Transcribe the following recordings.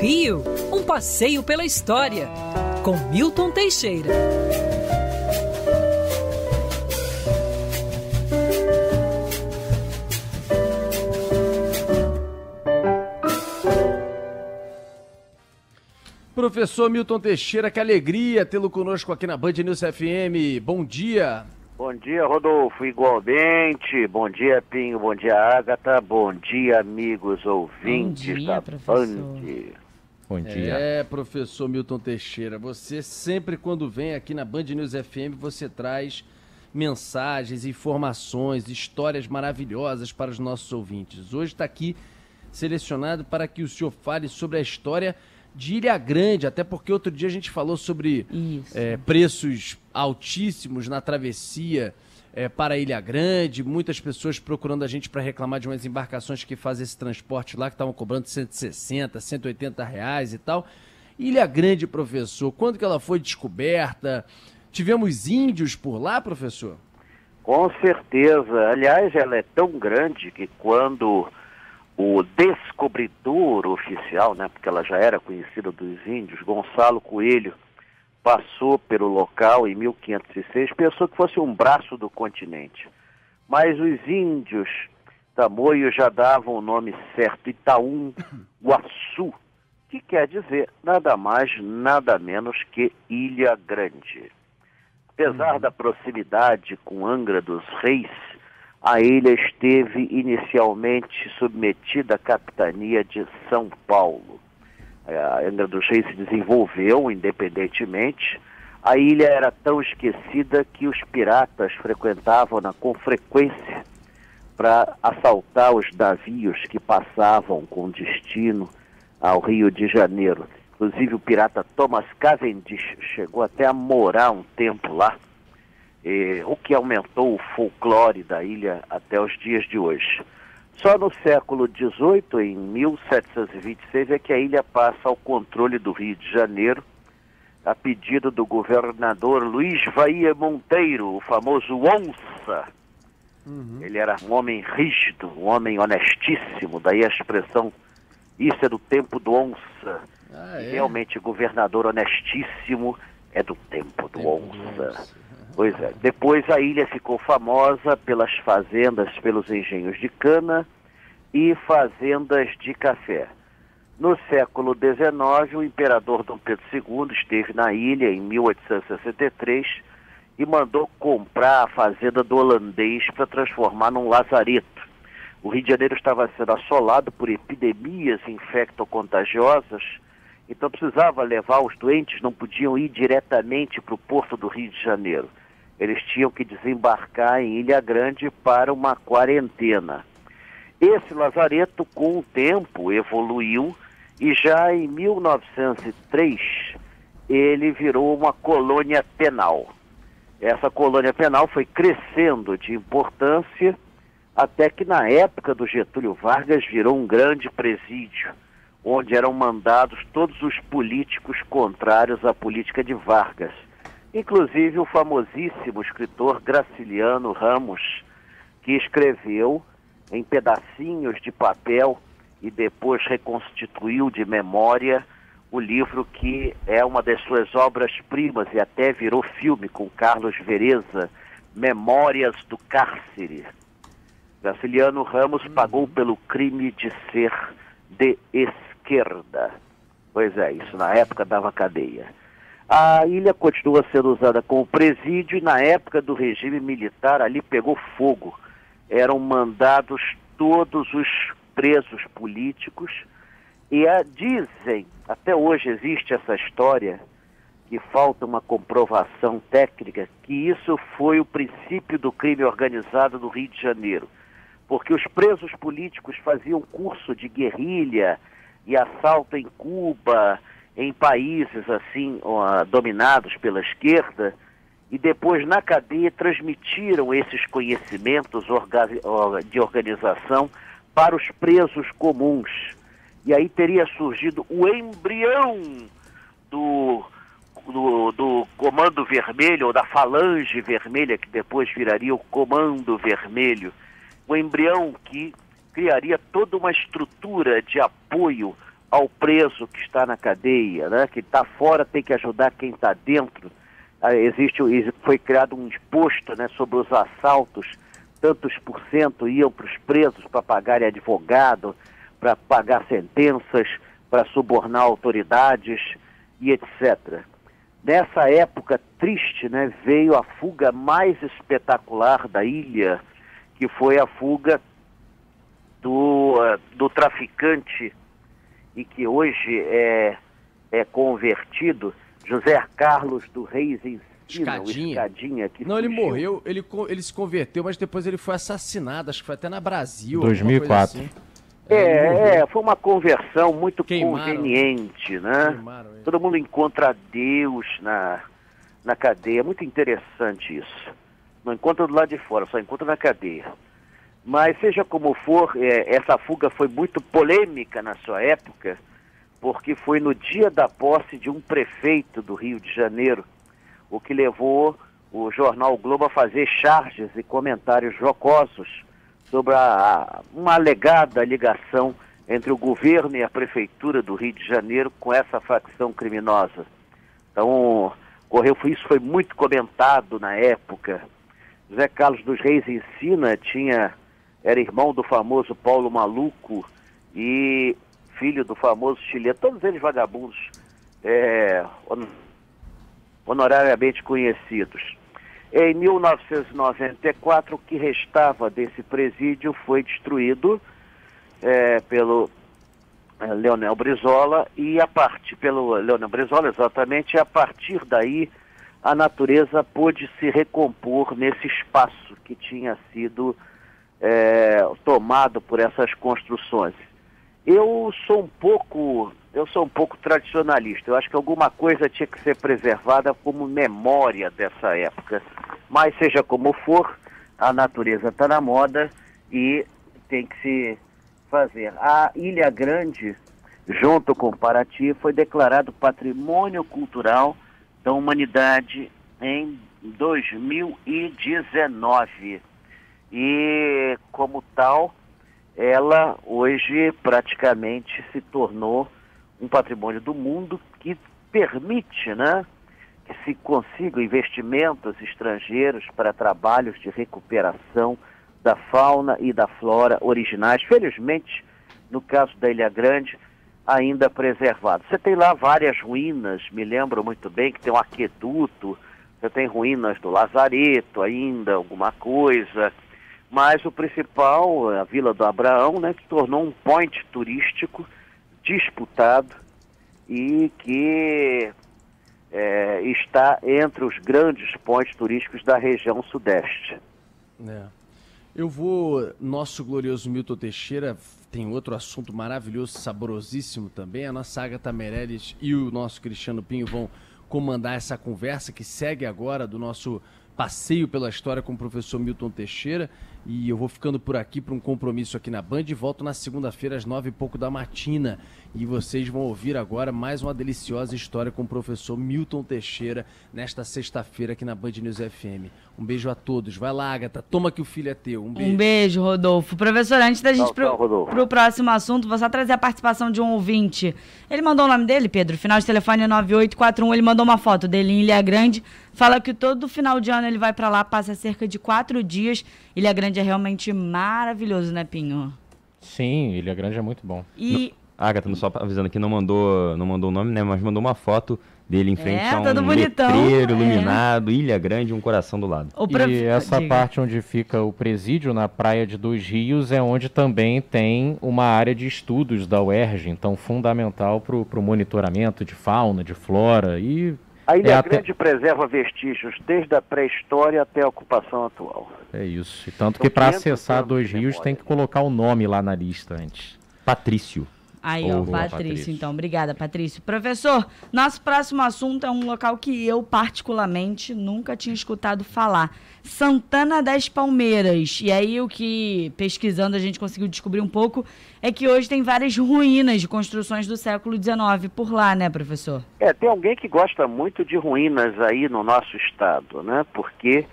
Rio, um passeio pela história, com Milton Teixeira. Professor Milton Teixeira, que alegria tê-lo conosco aqui na Band News FM. Bom dia. Bom dia, Rodolfo, igualmente. Bom dia, Pinho. Bom dia, Agatha. Bom dia, amigos ouvintes Bom dia, da professor. Band. Bom dia. É, professor Milton Teixeira, você sempre quando vem aqui na Band News FM, você traz mensagens, informações, histórias maravilhosas para os nossos ouvintes. Hoje está aqui selecionado para que o senhor fale sobre a história de Ilha Grande, até porque outro dia a gente falou sobre é, preços altíssimos na travessia é, para Ilha Grande, muitas pessoas procurando a gente para reclamar de umas embarcações que fazem esse transporte lá, que estavam cobrando 160, 180 reais e tal. Ilha Grande, professor, quando que ela foi descoberta? Tivemos índios por lá, professor? Com certeza. Aliás, ela é tão grande que quando o descobridor oficial, né, porque ela já era conhecida dos índios, Gonçalo Coelho, passou pelo local em 1506, pensou que fosse um braço do continente. Mas os índios tamoios já davam o nome certo, Itaú Guaçu, que quer dizer nada mais, nada menos que Ilha Grande. Apesar da proximidade com Angra dos Reis, a ilha esteve inicialmente submetida à capitania de São Paulo. A Angra dos Reis se desenvolveu independentemente. A ilha era tão esquecida que os piratas frequentavam-na com frequência para assaltar os navios que passavam com destino ao Rio de Janeiro. Inclusive o pirata Thomas Cavendish chegou até a morar um tempo lá, o que aumentou o folclore da ilha até os dias de hoje. Só no século XVIII, em 1726, é que a ilha passa ao controle do Rio de Janeiro, a pedido do governador Luiz Bahia Monteiro, o famoso Onça. Ele era um homem rígido, um homem honestíssimo, daí a expressão, isso é do tempo do Onça. Ah, E realmente, governador honestíssimo é do tempo do onça. Pois é. Depois a ilha ficou famosa pelas fazendas, pelos engenhos de cana e fazendas de café. No século XIX, o imperador Dom Pedro II esteve na ilha em 1863 e mandou comprar a fazenda do holandês para transformar num lazareto. O Rio de Janeiro estava sendo assolado por epidemias infectocontagiosas, então precisava levar os doentes, não podiam ir diretamente para o porto do Rio de Janeiro. Eles tinham que desembarcar em Ilha Grande para uma quarentena. Esse lazareto, com o tempo, evoluiu e já em 1903 ele virou uma colônia penal. Essa colônia penal foi crescendo de importância até que na época do Getúlio Vargas virou um grande presídio, onde eram mandados todos os políticos contrários à política de Vargas, inclusive o famosíssimo escritor Graciliano Ramos, que escreveu em pedacinhos de papel e depois reconstituiu de memória o livro que é uma das suas obras-primas e até virou filme com Carlos Vereza, Memórias do Cárcere. Graciliano Ramos pagou pelo crime de ser de esquerda. Pois é, isso na época dava cadeia. A ilha continua sendo usada como presídio e na época do regime militar ali pegou fogo. Eram mandados todos os presos políticos e a, dizem, até hoje existe essa história, que falta uma comprovação técnica, que isso foi o princípio do crime organizado do Rio de Janeiro. Porque os presos políticos faziam curso de guerrilha e assalto em Cuba, em países assim, dominados pela esquerda, e depois na cadeia transmitiram esses conhecimentos de organização para os presos comuns. E aí teria surgido o embrião do, do, do Comando Vermelho, ou da Falange Vermelha, que depois viraria o Comando Vermelho. O embrião que criaria toda uma estrutura de apoio ao preso que está na cadeia, né? que está fora tem que ajudar quem está dentro. Ah, existe, foi criado um imposto né, sobre os assaltos, tantos por cento iam para os presos para pagarem advogado, para pagar sentenças, para subornar autoridades e etc. Nessa época triste, né, veio a fuga mais espetacular da ilha, que foi a fuga do, uh, do traficante e que hoje é, é convertido, José Carlos do Reis Ensina, Escadinha. Escadinha que Não, ele morreu, ele, ele se converteu, mas depois ele foi assassinado, acho que foi até na Brasil. 2004. Assim. É, é, foi uma conversão muito Queimaram. conveniente, né? Todo mundo encontra Deus na, na cadeia. Muito interessante isso. Não encontra do lado de fora, só encontra na cadeia. Mas seja como for, é, essa fuga foi muito polêmica na sua época, porque foi no dia da posse de um prefeito do Rio de Janeiro, o que levou o jornal Globo a fazer charges e comentários jocosos sobre a, uma alegada ligação entre o governo e a prefeitura do Rio de Janeiro com essa facção criminosa. Então, correu, isso foi muito comentado na época. José Carlos dos Reis Ensina tinha, era irmão do famoso Paulo Maluco e filho do famoso chileno, todos eles vagabundos, é, honorariamente conhecidos. Em 1994, o que restava desse presídio foi destruído é, pelo é, Leonel Brizola e a partir pelo Leonel Brizola exatamente, a partir daí a natureza pôde se recompor nesse espaço que tinha sido é, tomado por essas construções. Eu sou um pouco, eu sou um pouco tradicionalista. Eu acho que alguma coisa tinha que ser preservada como memória dessa época. Mas seja como for, a natureza está na moda e tem que se fazer. A Ilha Grande, junto com Paraty, foi declarado Patrimônio Cultural da Humanidade em 2019. E, como tal, ela hoje praticamente se tornou um patrimônio do mundo que permite né, que se consigam investimentos estrangeiros para trabalhos de recuperação da fauna e da flora originais. Felizmente, no caso da Ilha Grande, ainda preservado. Você tem lá várias ruínas, me lembro muito bem que tem um aqueduto, você tem ruínas do Lazareto ainda, alguma coisa mas o principal, a Vila do Abraão, né, que tornou um point turístico disputado e que é, está entre os grandes pontos turísticos da região sudeste. É. Eu vou, nosso glorioso Milton Teixeira tem outro assunto maravilhoso, saborosíssimo também. A nossa Agatha Meirelles e o nosso Cristiano Pinho vão comandar essa conversa que segue agora do nosso passeio pela história com o professor Milton Teixeira. E eu vou ficando por aqui para um compromisso aqui na Band e volto na segunda-feira às nove e pouco da matina. E vocês vão ouvir agora mais uma deliciosa história com o professor Milton Teixeira nesta sexta-feira aqui na Band News FM. Um beijo a todos. Vai lá, Agatha. Toma que o filho é teu. Um beijo. Um beijo, Rodolfo. Professor, antes da gente para o próximo assunto, vou só trazer a participação de um ouvinte. Ele mandou o nome dele, Pedro, final de telefone 9841. Ele mandou uma foto dele em Ilha Grande. Fala que todo final de ano ele vai para lá, passa cerca de quatro dias. Ilha Grande é realmente maravilhoso, né, Pinho? Sim, Ilha Grande é muito bom. E... No... Agatha, só avisando que não mandou, não mandou o nome, né? Mas mandou uma foto dele em frente é, a um letreiro é. iluminado, Ilha Grande, um coração do lado. E essa Diga. parte onde fica o presídio, na Praia de Dois Rios, é onde também tem uma área de estudos da UERJ, então fundamental para o monitoramento de fauna, de flora e... A Ilha é Grande até... preserva vestígios desde a pré-história até a ocupação atual. É isso. E tanto que para acessar Dois Rios tem que colocar o nome lá na lista antes. Patrício. Aí, ó, Patrício, Patrício, então. Obrigada, Patrício. Professor, nosso próximo assunto é um local que eu, particularmente, nunca tinha escutado falar. Santana das Palmeiras. E aí, o que, pesquisando, a gente conseguiu descobrir um pouco, é que hoje tem várias ruínas de construções do século XIX por lá, né, professor? É, tem alguém que gosta muito de ruínas aí no nosso estado, né? Porque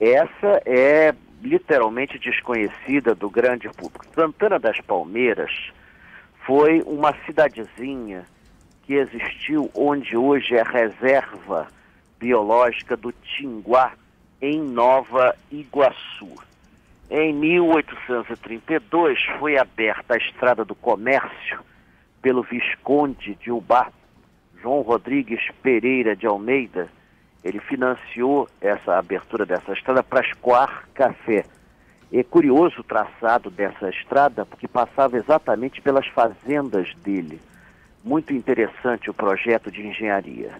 essa é literalmente desconhecida do grande público. Santana das Palmeiras foi uma cidadezinha que existiu onde hoje é reserva biológica do Tinguá, em Nova Iguaçu. Em 1832 foi aberta a Estrada do Comércio pelo Visconde de Ubá, João Rodrigues Pereira de Almeida. Ele financiou essa abertura dessa estrada para escoar café. É curioso o traçado dessa estrada, porque passava exatamente pelas fazendas dele. Muito interessante o projeto de engenharia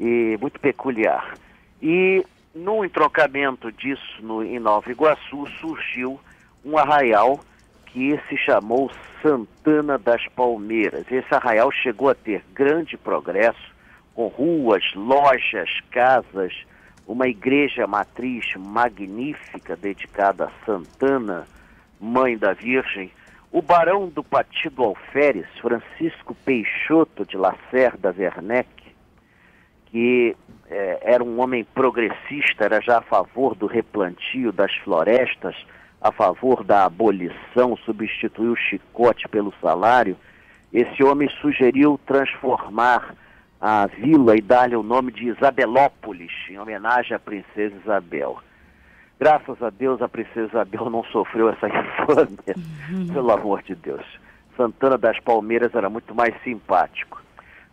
e muito peculiar. E no entrocamento disso no, em Nova Iguaçu surgiu um arraial que se chamou Santana das Palmeiras. Esse arraial chegou a ter grande progresso, com ruas, lojas, casas, uma igreja matriz magnífica dedicada a Santana, mãe da Virgem, o barão do Partido Alferes, Francisco Peixoto de Lacerda Werneck, que é, era um homem progressista, era já a favor do replantio das florestas, a favor da abolição, substituiu o chicote pelo salário. Esse homem sugeriu transformar a vila e dar-lhe o nome de Isabelópolis, em homenagem à princesa Isabel. Graças a Deus a princesa Isabel não sofreu essa infâmia, pelo amor de Deus. Santana das Palmeiras era muito mais simpático.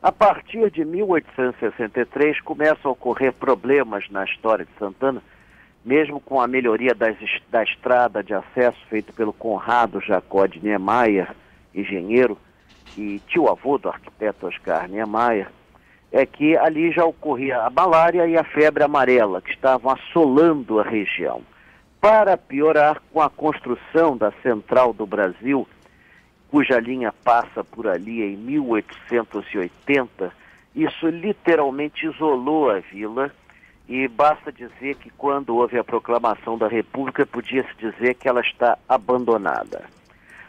A partir de 1863 começam a ocorrer problemas na história de Santana, mesmo com a melhoria das, da estrada de acesso feito pelo Conrado Jacó de Niemeyer, engenheiro, e tio-avô do arquiteto Oscar Niemeyer, é que ali já ocorria a malária e a febre amarela, que estavam assolando a região. Para piorar, com a construção da Central do Brasil, cuja linha passa por ali em 1880, isso literalmente isolou a vila e basta dizer que quando houve a proclamação da República, podia-se dizer que ela está abandonada.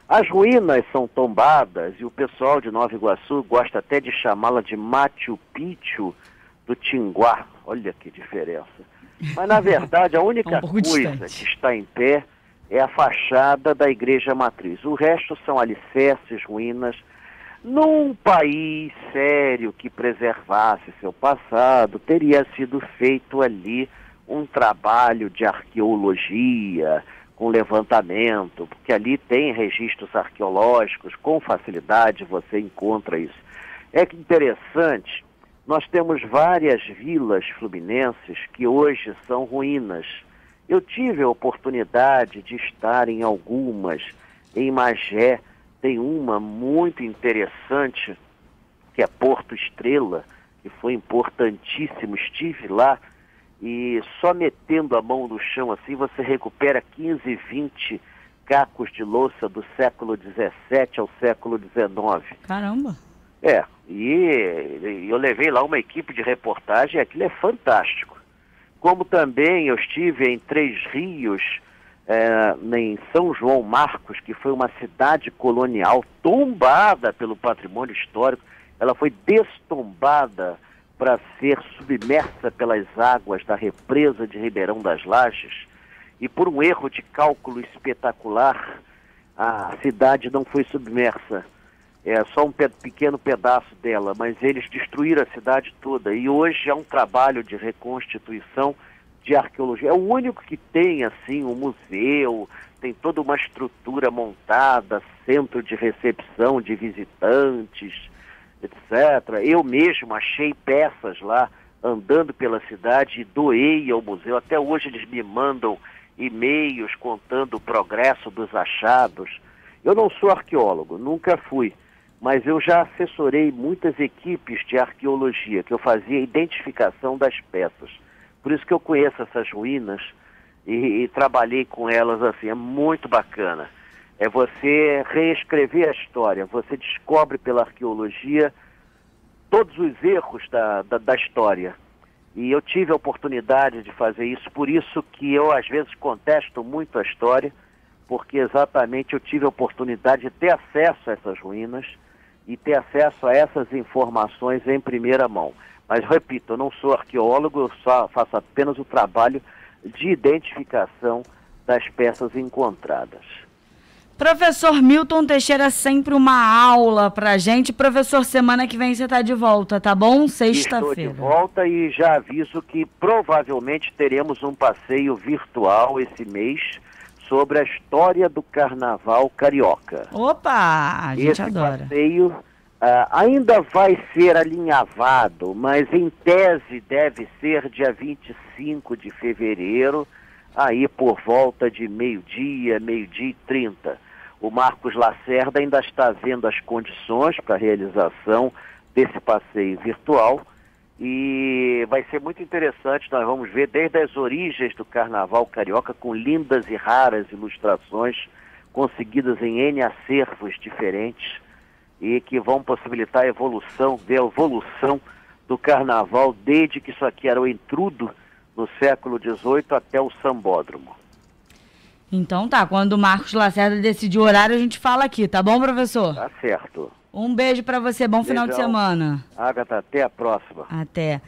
As ruínas são tombadas e o pessoal de Nova Iguaçu gosta até de chamá-la de Machu Picchu do Tinguá. Olha que diferença. Mas, na verdade, a única é um coisa distante. que está em pé é a fachada da igreja matriz. O resto são alicerces, ruínas. Num país sério que preservasse seu passado, teria sido feito ali um trabalho de arqueologia, com levantamento, porque ali tem registros arqueológicos, com facilidade você encontra isso. É que interessante, nós temos várias vilas fluminenses que hoje são ruínas. Eu tive a oportunidade de estar em algumas, em Magé, tem uma muito interessante, que é Porto Estrela, que foi importantíssimo, estive lá, e só metendo a mão no chão assim você recupera 15, 20 cacos de louça do século XVII ao século XIX. Caramba! É, e, eu levei lá uma equipe de reportagem, aquilo é fantástico. Como também eu estive em Três Rios, é, em São João Marcos, que foi uma cidade colonial tombada pelo patrimônio histórico, ela foi destombada para ser submersa pelas águas da represa de Ribeirão das Lages e por um erro de cálculo espetacular, a cidade não foi submersa. É só um pe pequeno pedaço dela, mas eles destruíram a cidade toda e hoje é um trabalho de reconstituição de arqueologia. É o único que tem assim um museu, tem toda uma estrutura montada, centro de recepção de visitantes etc. Eu mesmo achei peças lá andando pela cidade e doei ao museu. Até hoje eles me mandam e-mails contando o progresso dos achados. Eu não sou arqueólogo, nunca fui, mas eu já assessorei muitas equipes de arqueologia, que eu fazia identificação das peças. Por isso que eu conheço essas ruínas e, e trabalhei com elas assim, é muito bacana é você reescrever a história. Você descobre pela arqueologia todos os erros da, da, da, história. E eu tive a oportunidade de fazer isso, por isso que eu às vezes contesto muito a história, porque exatamente eu tive a oportunidade de ter acesso a essas ruínas e ter acesso a essas informações em primeira mão. Mas repito, eu não sou arqueólogo, eu só faço apenas o trabalho de identificação das peças encontradas. Professor Milton Teixeira, sempre uma aula pra gente. Professor, semana que vem você tá de volta, tá bom? Sexta-feira. Estou de volta e já aviso que provavelmente teremos um passeio virtual esse mês sobre a história do carnaval carioca. Opa, a gente esse adora. passeio uh, ainda vai ser alinhavado, mas em tese deve ser dia 25 de fevereiro, aí por volta de meio-dia, meio-dia e 30 o Marcos Lacerda ainda está vendo as condições para a realização desse passeio virtual e vai ser muito interessante. Nós vamos ver desde as origens do Carnaval Carioca com lindas e raras ilustrações conseguidas em N acervos diferentes e que vão possibilitar a evolução, ver a evolução do Carnaval desde que isso aqui era o intrudo no século XVIII até o Sambódromo. Então tá, quando o Marcos Lacerda decidir o horário, a gente fala aqui, tá bom, professor? Tá certo. Um beijo para você, bom Beijão. final de semana. Agatha, até a próxima. Até.